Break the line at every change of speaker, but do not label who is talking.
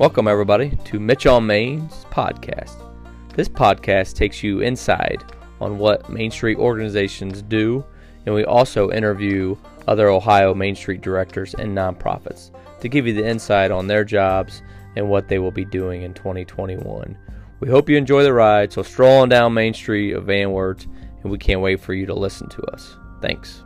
Welcome, everybody, to Mitchell Main's podcast. This podcast takes you inside on what Main Street organizations do, and we also interview other Ohio Main Street directors and nonprofits to give you the insight on their jobs and what they will be doing in 2021. We hope you enjoy the ride, so strolling down Main Street of Van Wert, and we can't wait for you to listen to us. Thanks.